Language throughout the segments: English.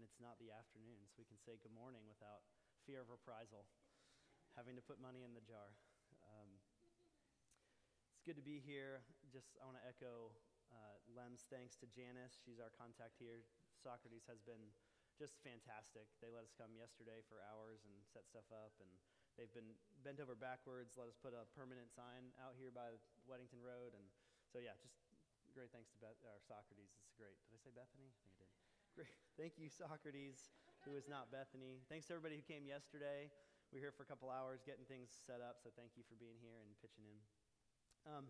and it's not the afternoon, so we can say good morning without fear of reprisal, having to put money in the jar. Um, it's good to be here. Just I want to echo uh, Lem's thanks to Janice. She's our contact here. Socrates has been just fantastic. They let us come yesterday for hours and set stuff up, and they've been bent over backwards, let us put a permanent sign out here by Weddington Road, and so yeah, just great thanks to Beth, Socrates. It's great. Did I say Bethany? I think I did. Thank you, Socrates, who is not Bethany. Thanks to everybody who came yesterday. We were here for a couple hours getting things set up, so thank you for being here and pitching in. Um,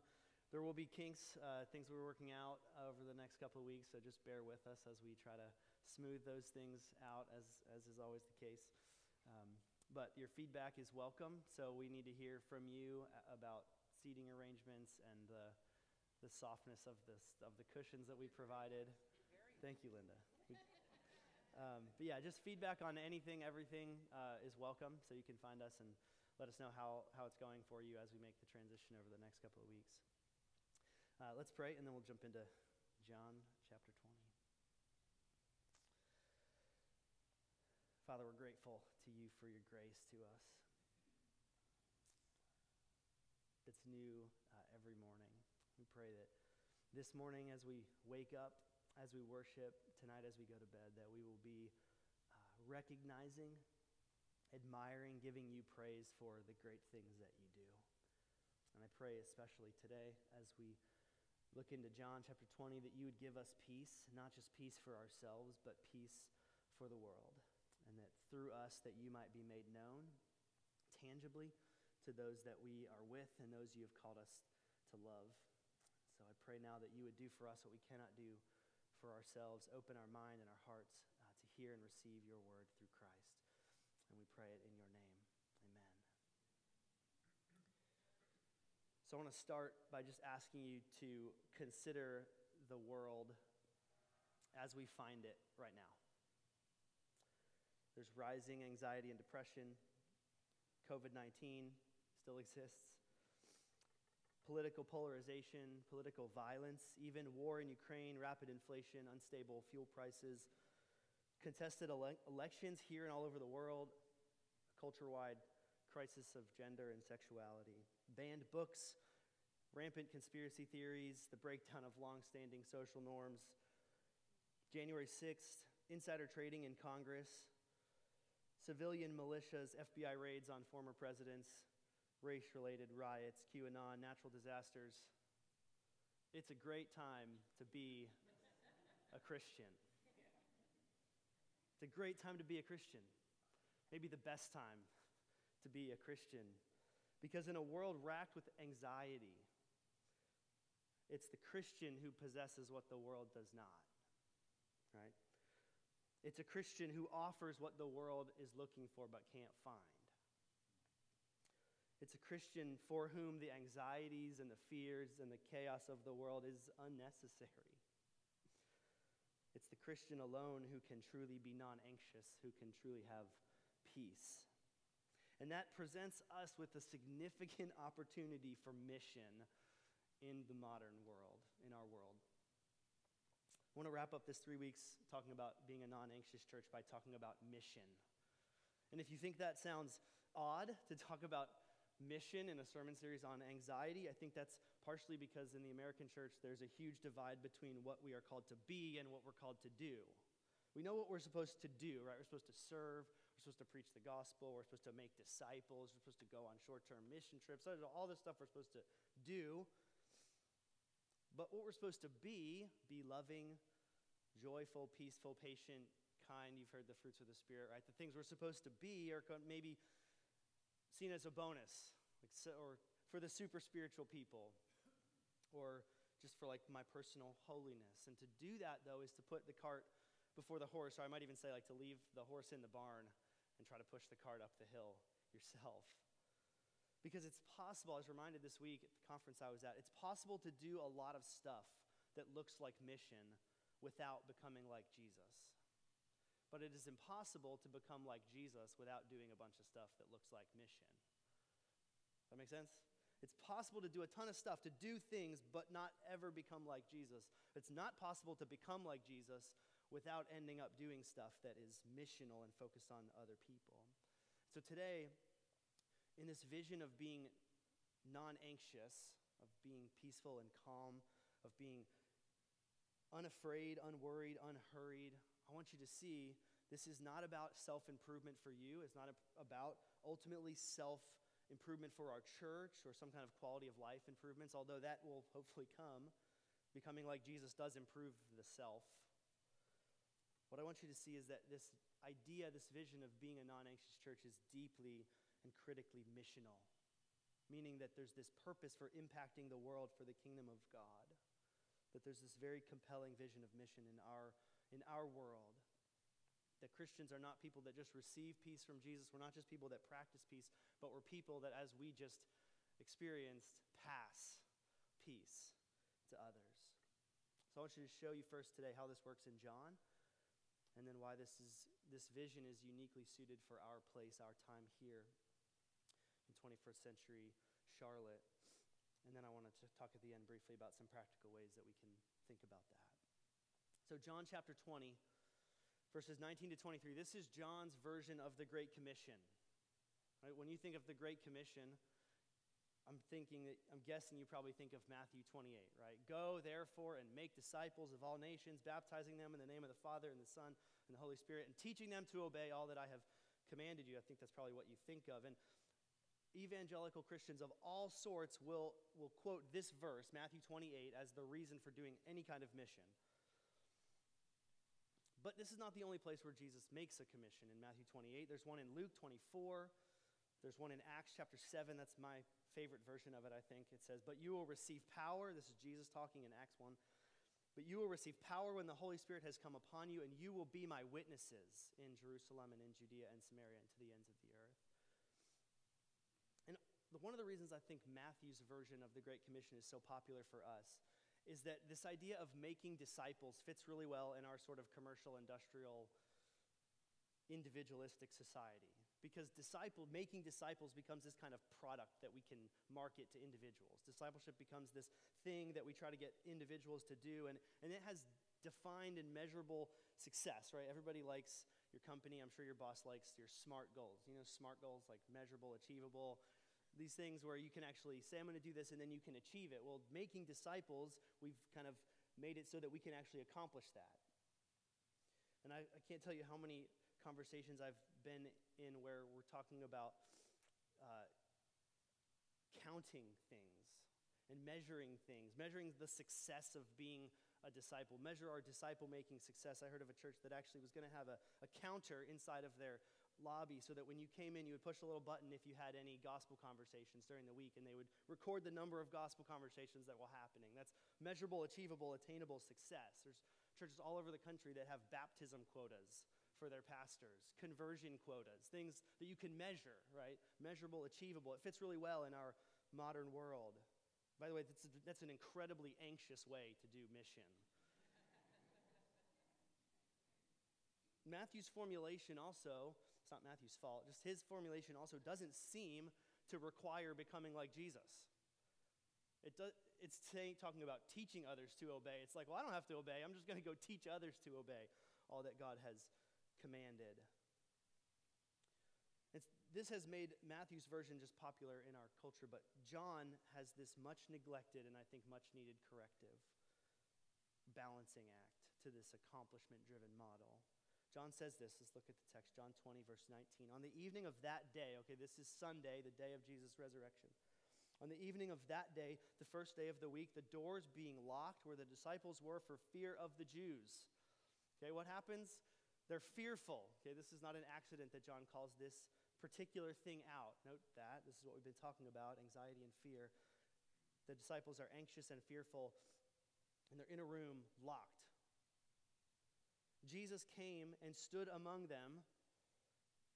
there will be kinks, uh, things we're working out over the next couple of weeks, so just bear with us as we try to smooth those things out, as, as is always the case. Um, but your feedback is welcome, so we need to hear from you about seating arrangements and the, the softness of, this, of the cushions that we provided. Thank you, Linda. Um, but yeah, just feedback on anything, everything uh, is welcome. So you can find us and let us know how, how it's going for you as we make the transition over the next couple of weeks. Uh, let's pray, and then we'll jump into John chapter 20. Father, we're grateful to you for your grace to us. It's new uh, every morning. We pray that this morning, as we wake up, as we worship, tonight as we go to bed, that we will be uh, recognizing, admiring, giving you praise for the great things that you do. And I pray, especially today, as we look into John chapter 20, that you would give us peace, not just peace for ourselves, but peace for the world. And that through us, that you might be made known tangibly to those that we are with and those you have called us to love. So I pray now that you would do for us what we cannot do for ourselves, open our mind and our hearts uh, to hear and receive your word through Christ. And we pray it in your name. Amen. So I want to start by just asking you to consider the world as we find it right now. There's rising anxiety and depression. COVID 19 still exists political polarization, political violence, even war in Ukraine, rapid inflation, unstable fuel prices, contested ele- elections here and all over the world, a culture wide crisis of gender and sexuality, banned books, rampant conspiracy theories, the breakdown of long standing social norms. January 6th, insider trading in Congress, civilian militias, FBI raids on former presidents, race related riots, QAnon, natural disasters. It's a great time to be a Christian. It's a great time to be a Christian. Maybe the best time to be a Christian. Because in a world racked with anxiety, it's the Christian who possesses what the world does not, right? It's a Christian who offers what the world is looking for but can't find. It's a Christian for whom the anxieties and the fears and the chaos of the world is unnecessary. It's the Christian alone who can truly be non anxious, who can truly have peace. And that presents us with a significant opportunity for mission in the modern world, in our world. I want to wrap up this three weeks talking about being a non anxious church by talking about mission. And if you think that sounds odd to talk about mission in a sermon series on anxiety. I think that's partially because in the American church, there's a huge divide between what we are called to be and what we're called to do. We know what we're supposed to do, right? We're supposed to serve, we're supposed to preach the gospel, we're supposed to make disciples, we're supposed to go on short term mission trips, all this stuff we're supposed to do. But what we're supposed to be, be loving, joyful, peaceful, patient, kind. You've heard the fruits of the Spirit, right? The things we're supposed to be are maybe seen as a bonus, like, or for the super spiritual people, or just for like my personal holiness. And to do that, though, is to put the cart before the horse, or I might even say, like, to leave the horse in the barn and try to push the cart up the hill yourself. Because it's possible, I was reminded this week at the conference I was at, it's possible to do a lot of stuff that looks like mission without becoming like Jesus. But it is impossible to become like Jesus without doing a bunch of stuff that looks like mission. That make sense? It's possible to do a ton of stuff, to do things, but not ever become like Jesus. It's not possible to become like Jesus without ending up doing stuff that is missional and focused on other people. So today, in this vision of being non anxious, of being peaceful and calm, of being unafraid, unworried, unhurried, I want you to see this is not about self improvement for you. It's not about ultimately self improvement for our church or some kind of quality of life improvements, although that will hopefully come. Becoming like Jesus does improve the self. What I want you to see is that this idea, this vision of being a non anxious church is deeply and critically missional, meaning that there's this purpose for impacting the world for the kingdom of God. That there's this very compelling vision of mission in our, in our world that Christians are not people that just receive peace from Jesus. We're not just people that practice peace, but we're people that, as we just experienced, pass peace to others. So I want you to show you first today how this works in John, and then why this, is, this vision is uniquely suited for our place, our time here in 21st century Charlotte. And then I want to talk at the end briefly about some practical ways that we can think about that. So, John chapter 20 verses 19 to 23. This is John's version of the Great Commission. Right? When you think of the Great Commission, I'm thinking that, I'm guessing you probably think of Matthew 28, right? Go, therefore, and make disciples of all nations, baptizing them in the name of the Father and the Son and the Holy Spirit, and teaching them to obey all that I have commanded you. I think that's probably what you think of. And evangelical Christians of all sorts will, will quote this verse, Matthew 28, as the reason for doing any kind of mission. But this is not the only place where Jesus makes a commission in Matthew 28. There's one in Luke 24. There's one in Acts chapter 7. That's my favorite version of it, I think. It says, But you will receive power. This is Jesus talking in Acts 1. But you will receive power when the Holy Spirit has come upon you, and you will be my witnesses in Jerusalem and in Judea and Samaria and to the ends of the earth. And one of the reasons I think Matthew's version of the Great Commission is so popular for us is that this idea of making disciples fits really well in our sort of commercial, industrial, individualistic society. Because disciple, making disciples becomes this kind of product that we can market to individuals. Discipleship becomes this thing that we try to get individuals to do, and, and it has defined and measurable success, right? Everybody likes your company. I'm sure your boss likes your SMART goals. You know, SMART goals like measurable, achievable, these things where you can actually say, I'm going to do this, and then you can achieve it. Well, making disciples, we've kind of made it so that we can actually accomplish that. And I, I can't tell you how many conversations I've been in where we're talking about uh, counting things and measuring things, measuring the success of being a disciple, measure our disciple making success. I heard of a church that actually was going to have a, a counter inside of their lobby so that when you came in, you would push a little button if you had any gospel conversations during the week, and they would record the number of gospel conversations that were happening. That's measurable, achievable, attainable success. There's churches all over the country that have baptism quotas for their pastors, conversion quotas, things that you can measure, right? Measurable, achievable. It fits really well in our modern world. By the way, that's, that's an incredibly anxious way to do mission. Matthew's formulation also it's not Matthew's fault. Just his formulation also doesn't seem to require becoming like Jesus. It does, it's saying, talking about teaching others to obey. It's like, well, I don't have to obey. I'm just going to go teach others to obey all that God has commanded. It's, this has made Matthew's version just popular in our culture, but John has this much neglected and I think much needed corrective balancing act to this accomplishment driven model. John says this. Let's look at the text. John 20, verse 19. On the evening of that day, okay, this is Sunday, the day of Jesus' resurrection. On the evening of that day, the first day of the week, the doors being locked where the disciples were for fear of the Jews. Okay, what happens? They're fearful. Okay, this is not an accident that John calls this particular thing out. Note that. This is what we've been talking about anxiety and fear. The disciples are anxious and fearful, and they're in a room locked. Jesus came and stood among them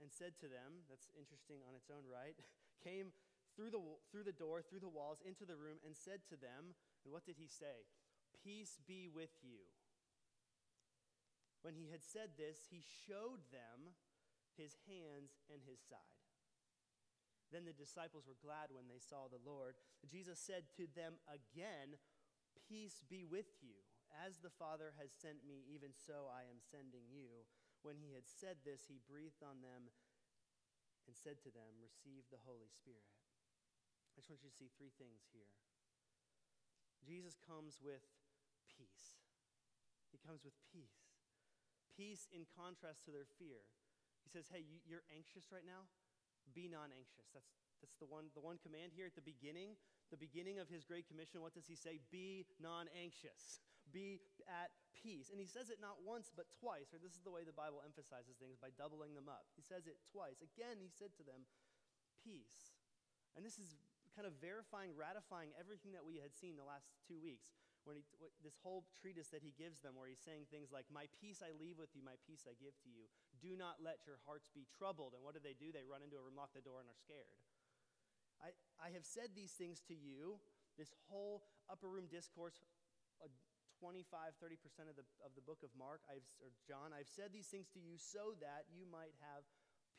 and said to them, that's interesting on its own right, came through the, through the door, through the walls, into the room, and said to them, and what did he say? Peace be with you. When he had said this, he showed them his hands and his side. Then the disciples were glad when they saw the Lord. Jesus said to them again, Peace be with you. As the Father has sent me, even so I am sending you. When he had said this, he breathed on them and said to them, Receive the Holy Spirit. I just want you to see three things here. Jesus comes with peace. He comes with peace. Peace in contrast to their fear. He says, Hey, you, are anxious right now? Be non anxious. That's, that's the, one, the one command here at the beginning. The beginning of his Great Commission, what does he say? Be non anxious. Be at peace. And he says it not once, but twice. Or this is the way the Bible emphasizes things by doubling them up. He says it twice. Again, he said to them, Peace. And this is kind of verifying, ratifying everything that we had seen the last two weeks. When he, this whole treatise that he gives them, where he's saying things like, My peace I leave with you, my peace I give to you. Do not let your hearts be troubled. And what do they do? They run into a room, lock the door, and are scared. I, I have said these things to you, this whole upper room discourse, uh, 25, 30% of the, of the book of Mark, I've, or John, I've said these things to you so that you might have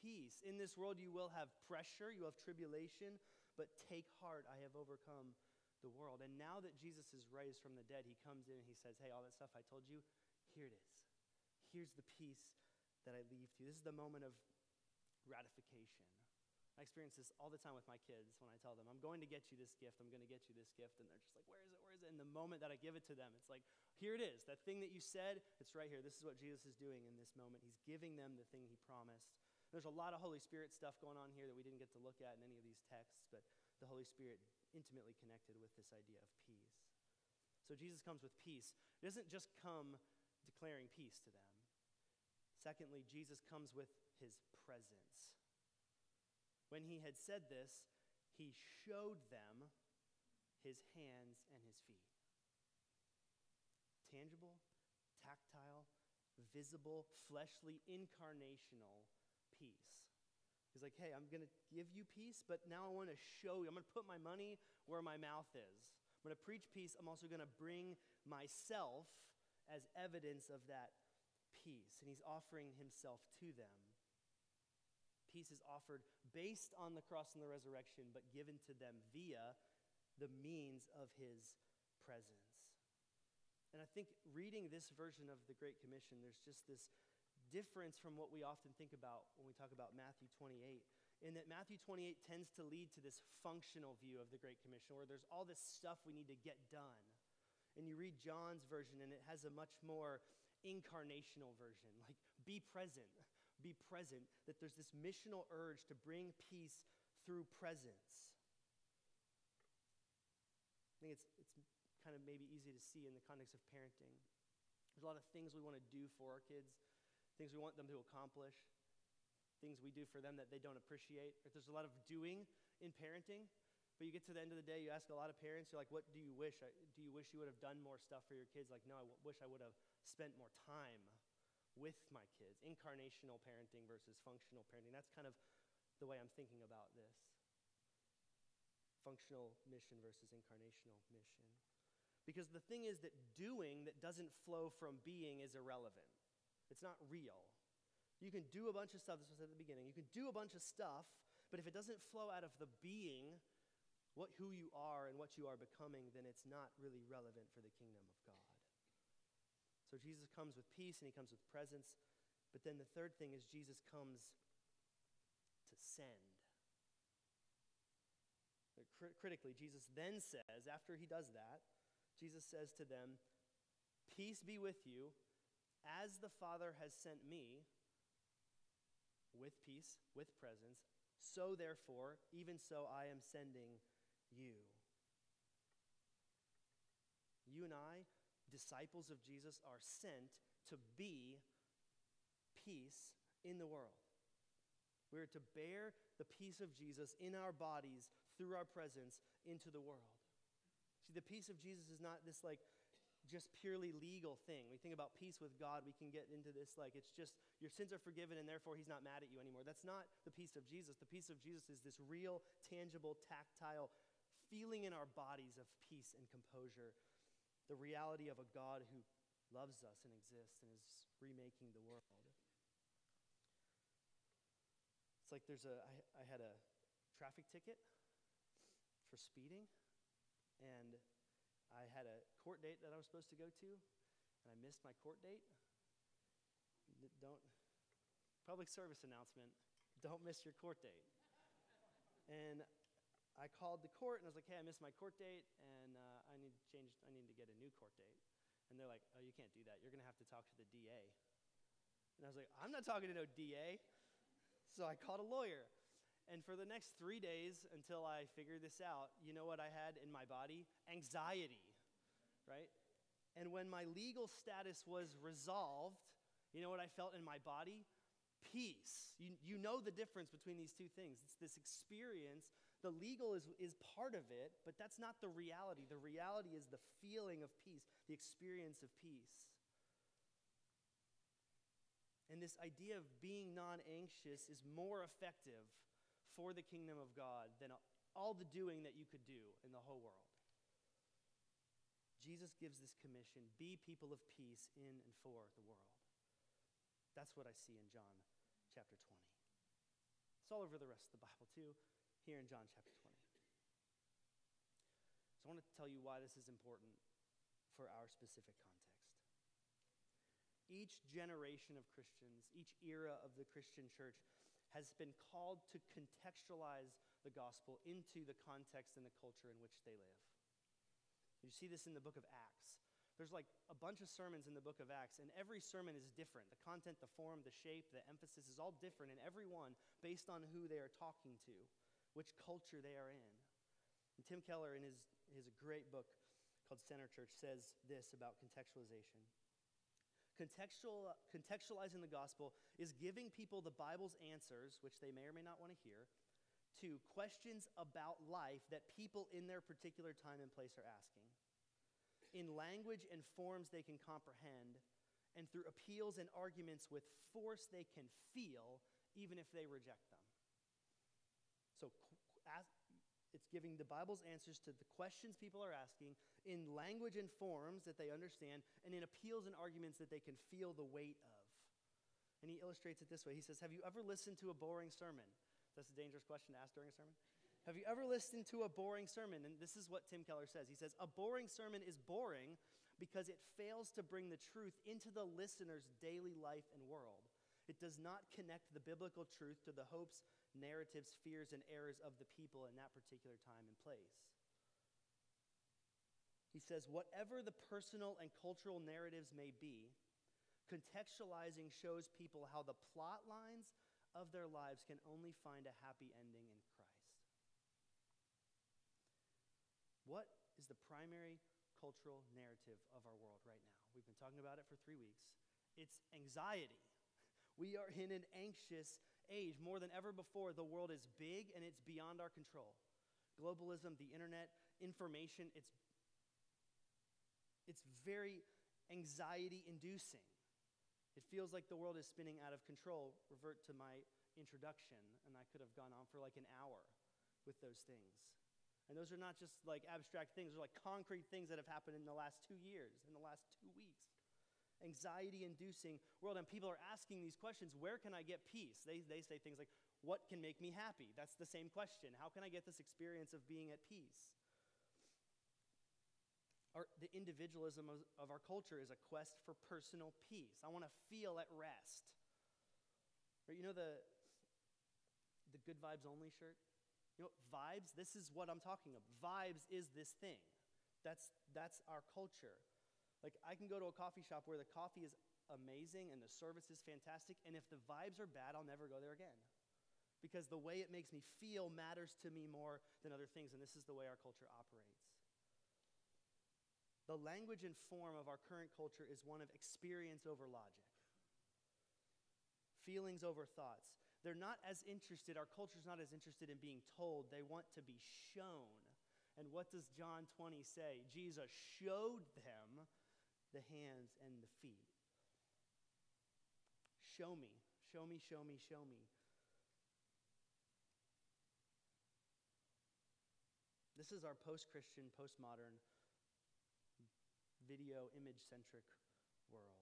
peace. In this world, you will have pressure, you have tribulation, but take heart, I have overcome the world. And now that Jesus is raised from the dead, he comes in and he says, Hey, all that stuff I told you, here it is. Here's the peace that I leave to you. This is the moment of ratification. I experience this all the time with my kids when I tell them, I'm going to get you this gift, I'm going to get you this gift. And they're just like, Where is it? And the moment that I give it to them, it's like, Here it is. That thing that you said, it's right here. This is what Jesus is doing in this moment. He's giving them the thing he promised. There's a lot of Holy Spirit stuff going on here that we didn't get to look at in any of these texts, but the Holy Spirit intimately connected with this idea of peace. So Jesus comes with peace. He doesn't just come declaring peace to them. Secondly, Jesus comes with his presence. When he had said this, he showed them his hands and his feet. Tangible, tactile, visible, fleshly, incarnational peace. He's like, hey, I'm going to give you peace, but now I want to show you. I'm going to put my money where my mouth is. I'm going to preach peace. I'm also going to bring myself as evidence of that peace. And he's offering himself to them peace is offered based on the cross and the resurrection, but given to them via the means of his presence. And I think reading this version of the Great Commission, there's just this difference from what we often think about when we talk about Matthew 28, in that Matthew 28 tends to lead to this functional view of the Great Commission, where there's all this stuff we need to get done. And you read John's version, and it has a much more incarnational version, like be present be present, that there's this missional urge to bring peace through presence. Think it's, it's kind of maybe easy to see in the context of parenting. There's a lot of things we want to do for our kids, things we want them to accomplish, things we do for them that they don't appreciate. There's a lot of doing in parenting, but you get to the end of the day, you ask a lot of parents, you're like, what do you wish? Do you wish you would have done more stuff for your kids? Like, no, I w- wish I would have spent more time with my kids, incarnational parenting versus functional parenting. That's kind of the way I'm thinking about this. Functional mission versus incarnational mission. Because the thing is that doing that doesn't flow from being is irrelevant. It's not real. You can do a bunch of stuff, this was at the beginning. You can do a bunch of stuff, but if it doesn't flow out of the being, what who you are and what you are becoming, then it's not really relevant for the kingdom of God. So Jesus comes with peace and he comes with presence. But then the third thing is Jesus comes to send. Critically, Jesus then says, after he does that, Jesus says to them, Peace be with you, as the Father has sent me with peace, with presence, so therefore, even so, I am sending you. You and I disciples of Jesus are sent to be peace in the world. We're to bear the peace of Jesus in our bodies through our presence into the world. See, the peace of Jesus is not this like just purely legal thing. We think about peace with God, we can get into this like it's just your sins are forgiven and therefore he's not mad at you anymore. That's not the peace of Jesus. The peace of Jesus is this real, tangible, tactile feeling in our bodies of peace and composure the reality of a God who loves us and exists and is remaking the world. It's like there's a, I, I had a traffic ticket for speeding, and I had a court date that I was supposed to go to, and I missed my court date. Don't, public service announcement don't miss your court date. And I called the court and I was like, hey, I missed my court date and uh, I need to change, I need to get a new court date. And they're like, oh, you can't do that. You're going to have to talk to the DA. And I was like, I'm not talking to no DA. So I called a lawyer. And for the next three days until I figured this out, you know what I had in my body? Anxiety, right? And when my legal status was resolved, you know what I felt in my body? Peace. You, you know the difference between these two things. It's this experience. The legal is, is part of it, but that's not the reality. The reality is the feeling of peace, the experience of peace. And this idea of being non anxious is more effective for the kingdom of God than all the doing that you could do in the whole world. Jesus gives this commission be people of peace in and for the world. That's what I see in John chapter 20. It's all over the rest of the Bible, too, here in John chapter 20. So I want to tell you why this is important for our specific context. Each generation of Christians, each era of the Christian church has been called to contextualize the gospel into the context and the culture in which they live. You see this in the book of Acts. There's like a bunch of sermons in the book of Acts, and every sermon is different. The content, the form, the shape, the emphasis is all different, in every one based on who they are talking to, which culture they are in. And Tim Keller, in his, his great book called Center Church, says this about contextualization. Contextual, contextualizing the gospel is giving people the Bible's answers, which they may or may not want to hear, to questions about life that people in their particular time and place are asking, in language and forms they can comprehend, and through appeals and arguments with force they can feel, even if they reject them. So, it's giving the Bible's answers to the questions people are asking in language and forms that they understand, and in appeals and arguments that they can feel the weight of. And he illustrates it this way He says, Have you ever listened to a boring sermon? That's a dangerous question to ask during a sermon. Have you ever listened to a boring sermon? And this is what Tim Keller says. He says, A boring sermon is boring because it fails to bring the truth into the listener's daily life and world. It does not connect the biblical truth to the hopes, narratives, fears, and errors of the people in that particular time and place. He says, whatever the personal and cultural narratives may be, contextualizing shows people how the plot lines of their lives can only find a happy ending in Christ. What is the primary cultural narrative of our world right now? We've been talking about it for three weeks. It's anxiety. We are in an anxious age. More than ever before, the world is big and it's beyond our control. Globalism, the internet, information, it's, it's very anxiety inducing. It feels like the world is spinning out of control. Revert to my introduction, and I could have gone on for like an hour with those things. And those are not just like abstract things, they're like concrete things that have happened in the last two years, in the last two weeks anxiety inducing world. And people are asking these questions where can I get peace? They, they say things like, what can make me happy? That's the same question. How can I get this experience of being at peace? Our, the individualism of, of our culture is a quest for personal peace. I want to feel at rest. Or you know the, the good vibes only shirt? You know, vibes, this is what I'm talking about. Vibes is this thing. That's, that's our culture. Like, I can go to a coffee shop where the coffee is amazing and the service is fantastic, and if the vibes are bad, I'll never go there again. Because the way it makes me feel matters to me more than other things, and this is the way our culture operates. The language and form of our current culture is one of experience over logic, feelings over thoughts. They're not as interested, our culture's not as interested in being told, they want to be shown. And what does John 20 say? Jesus showed them the hands and the feet. Show me, show me, show me, show me. This is our post Christian, post-modern, video image centric world.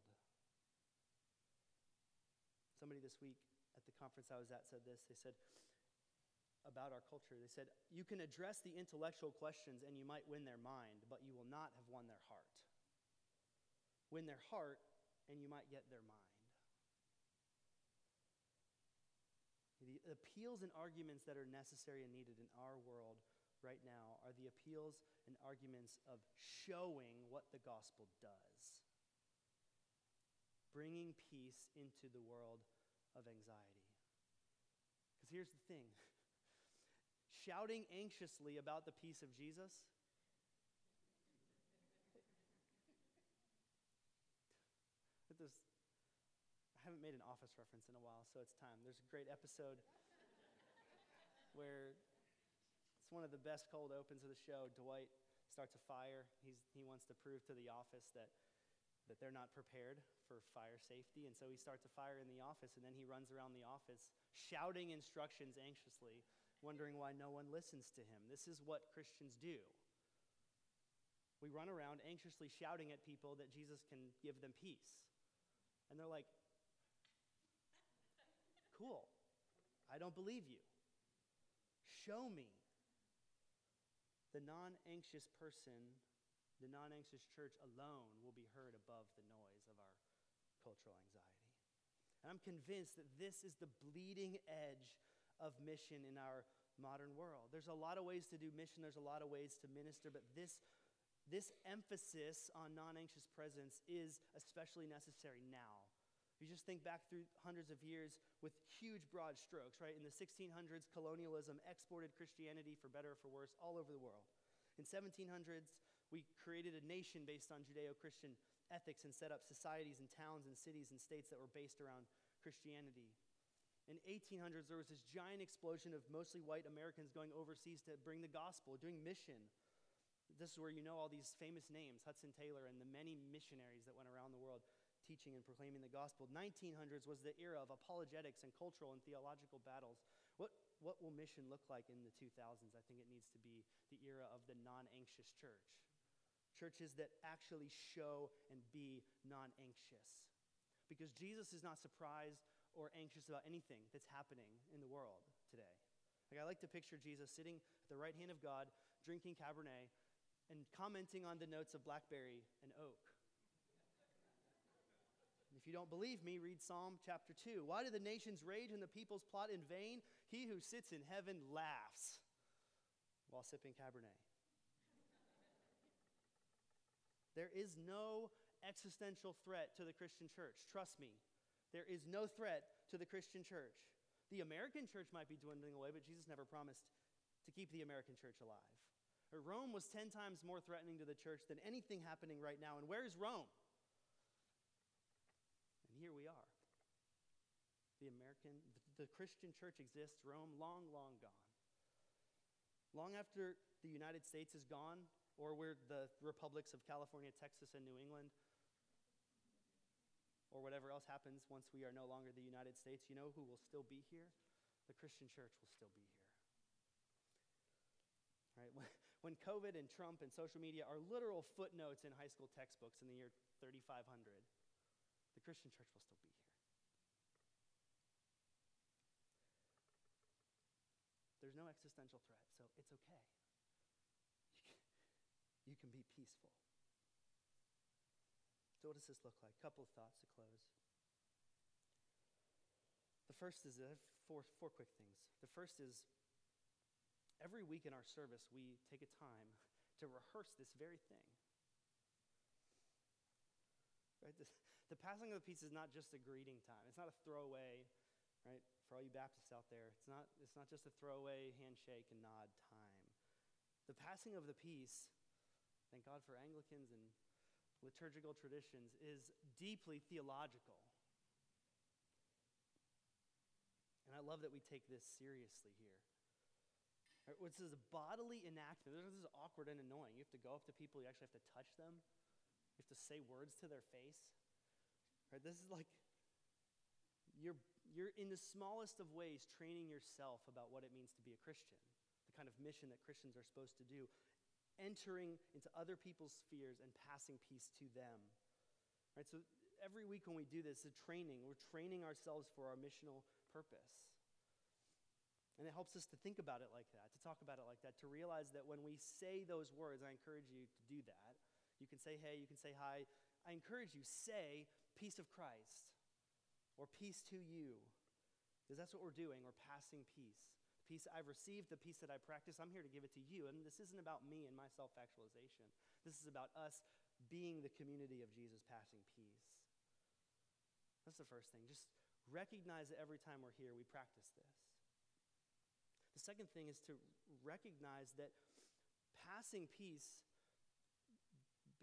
Somebody this week at the conference I was at said this. They said about our culture, they said, You can address the intellectual questions and you might win their mind, but you will not have won their heart. Win their heart, and you might get their mind. The appeals and arguments that are necessary and needed in our world right now are the appeals and arguments of showing what the gospel does, bringing peace into the world of anxiety. Because here's the thing shouting anxiously about the peace of Jesus. This, I haven't made an office reference in a while, so it's time. There's a great episode where it's one of the best cold opens of the show. Dwight starts a fire. He's, he wants to prove to the office that, that they're not prepared for fire safety. And so he starts a fire in the office, and then he runs around the office shouting instructions anxiously, wondering why no one listens to him. This is what Christians do. We run around anxiously shouting at people that Jesus can give them peace. And they're like, cool, I don't believe you. Show me the non anxious person, the non anxious church alone will be heard above the noise of our cultural anxiety. And I'm convinced that this is the bleeding edge of mission in our modern world. There's a lot of ways to do mission, there's a lot of ways to minister, but this, this emphasis on non anxious presence is especially necessary now. If you just think back through hundreds of years with huge broad strokes, right? In the 1600s, colonialism exported Christianity for better or for worse all over the world. In 1700s, we created a nation based on Judeo-Christian ethics and set up societies and towns and cities and states that were based around Christianity. In 1800s, there was this giant explosion of mostly white Americans going overseas to bring the gospel, doing mission. This is where you know all these famous names, Hudson Taylor and the many missionaries that went around the world teaching and proclaiming the gospel. 1900s was the era of apologetics and cultural and theological battles. What, what will mission look like in the 2000s? I think it needs to be the era of the non anxious church. Churches that actually show and be non anxious. Because Jesus is not surprised or anxious about anything that's happening in the world today. Like, I like to picture Jesus sitting at the right hand of God, drinking Cabernet, and commenting on the notes of blackberry and oak. If you don't believe me, read Psalm chapter 2. Why do the nations rage and the peoples plot in vain? He who sits in heaven laughs while sipping Cabernet. there is no existential threat to the Christian church. Trust me. There is no threat to the Christian church. The American church might be dwindling away, but Jesus never promised to keep the American church alive. Rome was 10 times more threatening to the church than anything happening right now. And where is Rome? And here we are. The American, the Christian church exists, Rome, long, long gone. Long after the United States is gone, or we're the republics of California, Texas, and New England, or whatever else happens once we are no longer the United States, you know who will still be here? The Christian church will still be here. Right? When, COVID and Trump and social media are literal footnotes in high school textbooks in the year 3500, the Christian church will still be here. There's no existential threat, so it's okay. You can, you can be peaceful. So, what does this look like? A couple of thoughts to close. The first is uh, four, four quick things. The first is every week in our service, we take a time to rehearse this very thing. Right? This, the passing of the peace is not just a greeting time. It's not a throwaway, right? For all you Baptists out there, it's not, it's not just a throwaway handshake and nod time. The passing of the peace, thank God for Anglicans and liturgical traditions, is deeply theological. And I love that we take this seriously here. This is bodily enactment. This is awkward and annoying. You have to go up to people, you actually have to touch them, you have to say words to their face. Right? This is like you're, you're in the smallest of ways training yourself about what it means to be a Christian, the kind of mission that Christians are supposed to do, entering into other people's spheres and passing peace to them. Right? So every week when we do this, a training, we're training ourselves for our missional purpose. And it helps us to think about it like that, to talk about it like that, to realize that when we say those words, I encourage you to do that. You can say hey, you can say hi, I encourage you, say, peace of Christ or peace to you. Because that's what we're doing. We're passing peace. The peace I've received, the peace that I practice, I'm here to give it to you. And this isn't about me and my self actualization. This is about us being the community of Jesus passing peace. That's the first thing. Just recognize that every time we're here, we practice this. Second thing is to recognize that passing peace,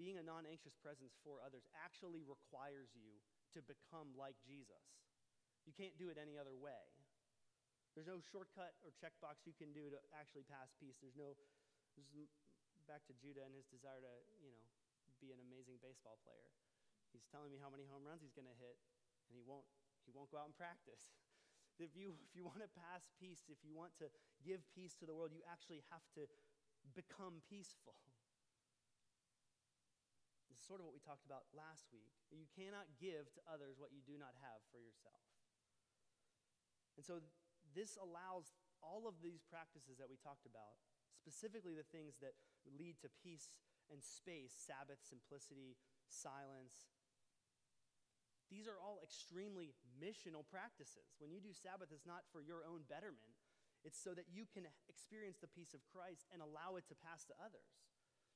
being a non anxious presence for others, actually requires you to become like Jesus. You can't do it any other way. There's no shortcut or checkbox you can do to actually pass peace. There's no, there's, back to Judah and his desire to, you know, be an amazing baseball player. He's telling me how many home runs he's going to hit, and he won't, he won't go out and practice. if you, if you want to pass peace, if you want to give peace to the world, you actually have to become peaceful. This is sort of what we talked about last week. You cannot give to others what you do not have for yourself. And so this allows all of these practices that we talked about, specifically the things that lead to peace and space Sabbath, simplicity, silence. These are all extremely missional practices. When you do Sabbath, it's not for your own betterment, it's so that you can experience the peace of Christ and allow it to pass to others.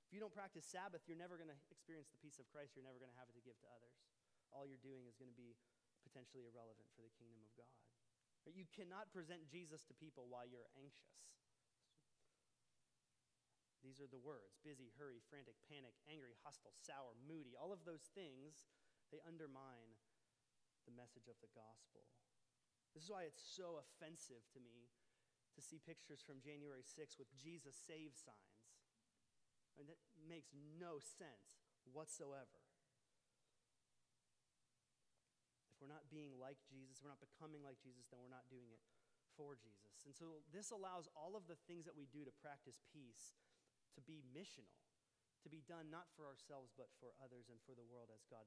If you don't practice Sabbath, you're never going to experience the peace of Christ. You're never going to have it to give to others. All you're doing is going to be potentially irrelevant for the kingdom of God. You cannot present Jesus to people while you're anxious. These are the words busy, hurry, frantic, panic, angry, hostile, sour, moody. All of those things, they undermine the message of the gospel. This is why it's so offensive to me to see pictures from January 6th with Jesus save signs. Mean, that makes no sense whatsoever. If we're not being like Jesus, we're not becoming like Jesus, then we're not doing it for Jesus. And so this allows all of the things that we do to practice peace to be missional, to be done not for ourselves, but for others and for the world as God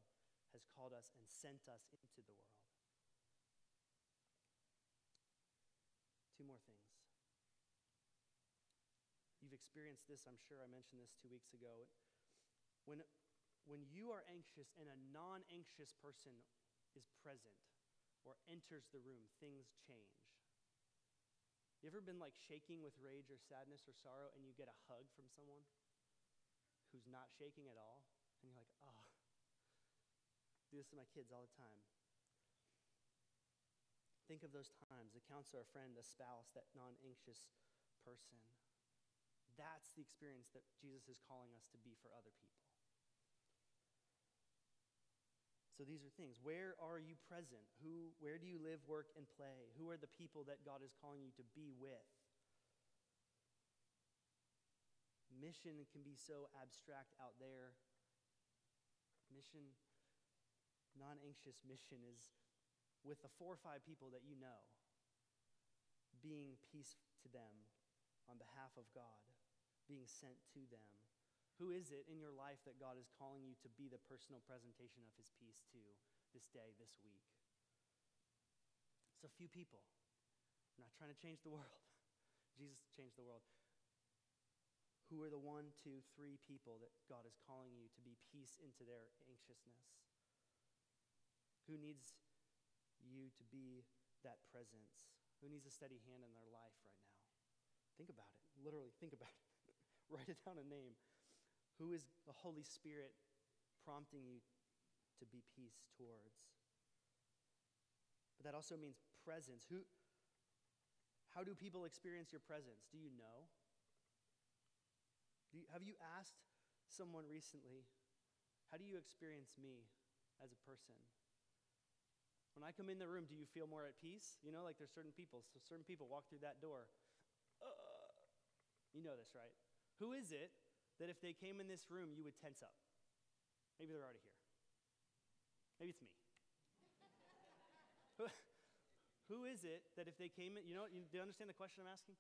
has called us and sent us into the world. Two more things. Experienced this, I'm sure I mentioned this two weeks ago. When, when you are anxious and a non anxious person is present or enters the room, things change. You ever been like shaking with rage or sadness or sorrow and you get a hug from someone who's not shaking at all? And you're like, oh, do this to my kids all the time. Think of those times a counselor, a friend, a spouse, that non anxious person. That's the experience that Jesus is calling us to be for other people. So these are things. Where are you present? Who, where do you live, work, and play? Who are the people that God is calling you to be with? Mission can be so abstract out there. Mission, non anxious mission, is with the four or five people that you know, being peace to them on behalf of God, being sent to them who is it in your life that God is calling you to be the personal presentation of his peace to this day, this week? It's a few people. I'm not trying to change the world. Jesus changed the world. Who are the one, two, three people that God is calling you to be peace into their anxiousness? Who needs you to be that presence? Who needs a steady hand in their life right now? Think about it. Literally, think about it. Write it down a name. Who is the Holy Spirit prompting you to be peace towards? But that also means presence. Who, how do people experience your presence? Do you know? Do you, have you asked someone recently, how do you experience me as a person? When I come in the room, do you feel more at peace? You know, like there's certain people. So certain people walk through that door. Uh, you know this, right? Who is it that if they came in this room, you would tense up? Maybe they're already here. Maybe it's me. who, who is it that if they came in, you know, you, do you understand the question I'm asking?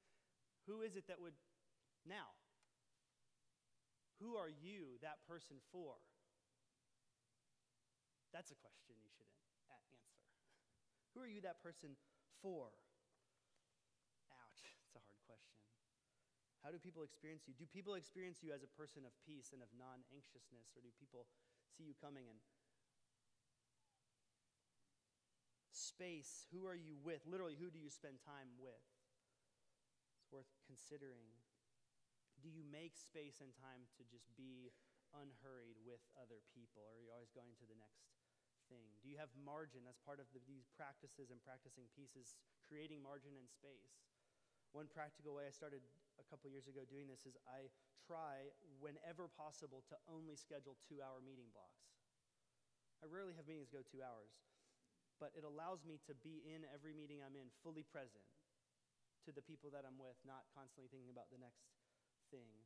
Who is it that would, now, who are you that person for? That's a question you should answer. Who are you that person for? How do people experience you? Do people experience you as a person of peace and of non anxiousness, or do people see you coming. And space, who are you with? Literally, who do you spend time with? It's worth considering. Do you make space and time to just be unhurried with other people? Or are you always going to the next thing? Do you have margin as part of the, these practices and practicing pieces, creating margin and space? One practical way I started a couple years ago doing this is I try, whenever possible, to only schedule two hour meeting blocks. I rarely have meetings go two hours, but it allows me to be in every meeting I'm in fully present to the people that I'm with, not constantly thinking about the next thing.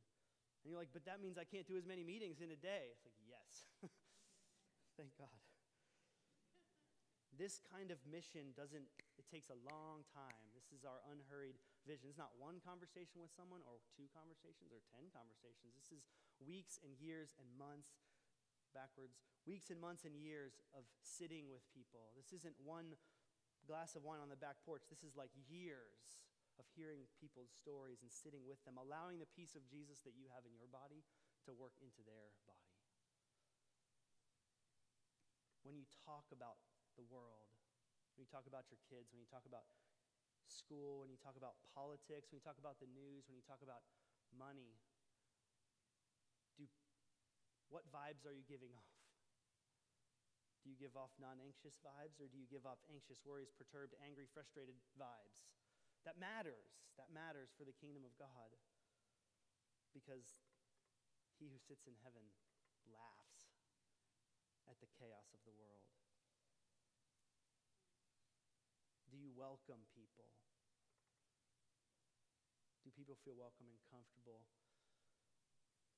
And you're like, but that means I can't do as many meetings in a day. It's like, yes. Thank God. This kind of mission doesn't, it takes a long time. This is our unhurried vision. It's not one conversation with someone or two conversations or 10 conversations. This is weeks and years and months backwards, weeks and months and years of sitting with people. This isn't one glass of wine on the back porch. This is like years of hearing people's stories and sitting with them, allowing the peace of Jesus that you have in your body to work into their body. When you talk about the world, when you talk about your kids, when you talk about school, when you talk about politics, when you talk about the news, when you talk about money, do, what vibes are you giving off? Do you give off non anxious vibes or do you give off anxious, worries, perturbed, angry, frustrated vibes? That matters. That matters for the kingdom of God. Because he who sits in heaven laughs at the chaos of the world. Do you welcome people? Do people feel welcome and comfortable?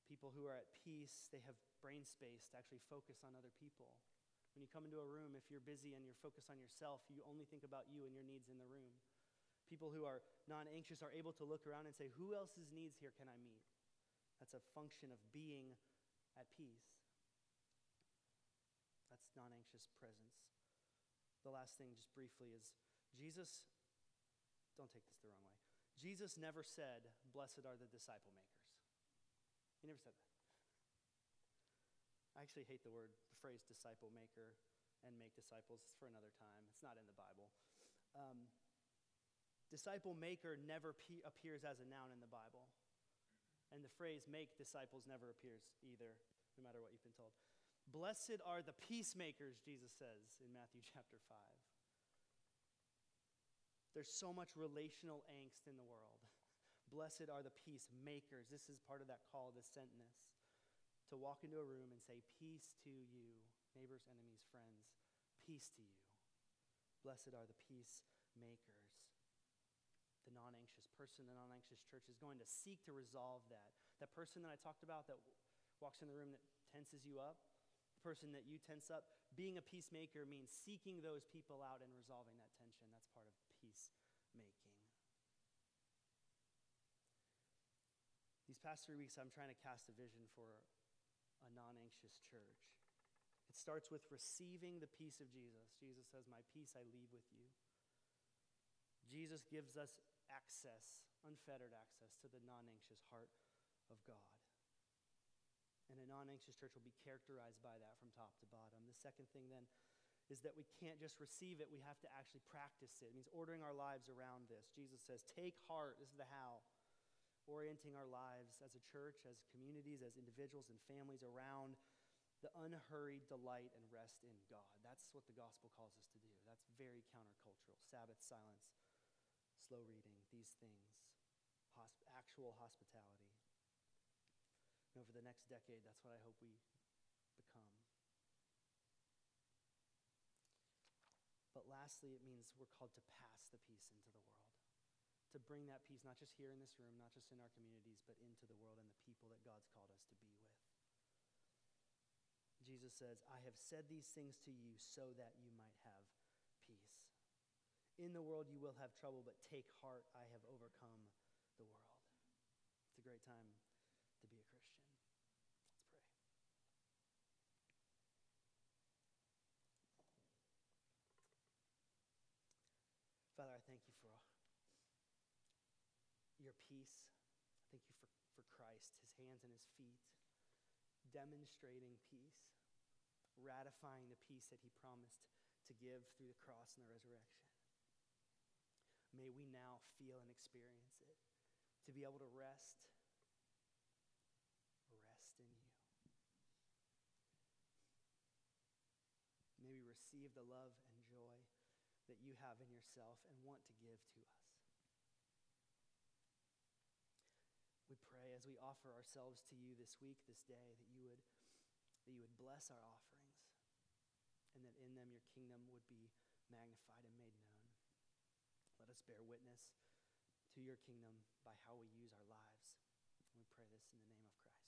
People who are at peace, they have brain space to actually focus on other people. When you come into a room, if you're busy and you're focused on yourself, you only think about you and your needs in the room. People who are non anxious are able to look around and say, Who else's needs here can I meet? That's a function of being at peace. That's non anxious presence. The last thing, just briefly, is Jesus, don't take this the wrong way. Jesus never said, Blessed are the disciple makers. He never said that. I actually hate the word, the phrase disciple maker and make disciples. It's for another time. It's not in the Bible. Um, Disciple maker never pe- appears as a noun in the Bible. And the phrase make disciples never appears either, no matter what you've been told. Blessed are the peacemakers, Jesus says in Matthew chapter 5. There's so much relational angst in the world. Blessed are the peacemakers. This is part of that call to sentness. To walk into a room and say, Peace to you, neighbors, enemies, friends, peace to you. Blessed are the peacemakers the non anxious person, the non anxious church is going to seek to resolve that. That person that I talked about that walks in the room that tenses you up, the person that you tense up, being a peacemaker means seeking those people out and resolving that tension. That's part of These past three weeks, I'm trying to cast a vision for a non anxious church. It starts with receiving the peace of Jesus. Jesus says, My peace I leave with you. Jesus gives us access, unfettered access to the non anxious heart of God. And a non anxious church will be characterized by that from top to bottom. The second thing then is that we can't just receive it, we have to actually practice it. It means ordering our lives around this. Jesus says, Take heart. This is the how. Orienting our lives as a church, as communities, as individuals and families around the unhurried delight and rest in God. That's what the gospel calls us to do. That's very countercultural. Sabbath, silence, slow reading, these things, hosp- actual hospitality. And over the next decade, that's what I hope we become. But lastly, it means we're called to pass the peace into the world. To bring that peace, not just here in this room, not just in our communities, but into the world and the people that God's called us to be with. Jesus says, I have said these things to you so that you might have peace. In the world you will have trouble, but take heart, I have overcome the world. It's a great time to be a Christian. Let's pray. Father, I thank you for your peace. I thank you for, for Christ, his hands and his feet, demonstrating peace. ratifying the peace that he promised to give through the cross and the resurrection. May we now feel and experience it, to be able to rest, rest in you. May we receive the love and joy that you have in yourself and want to give to us. We pray as we offer ourselves to you this week, this day, that you would, that you would bless our offerings and that in them your kingdom would be magnified and made known. Let us bear witness to your kingdom by how we use our lives. We pray this in the name of Christ.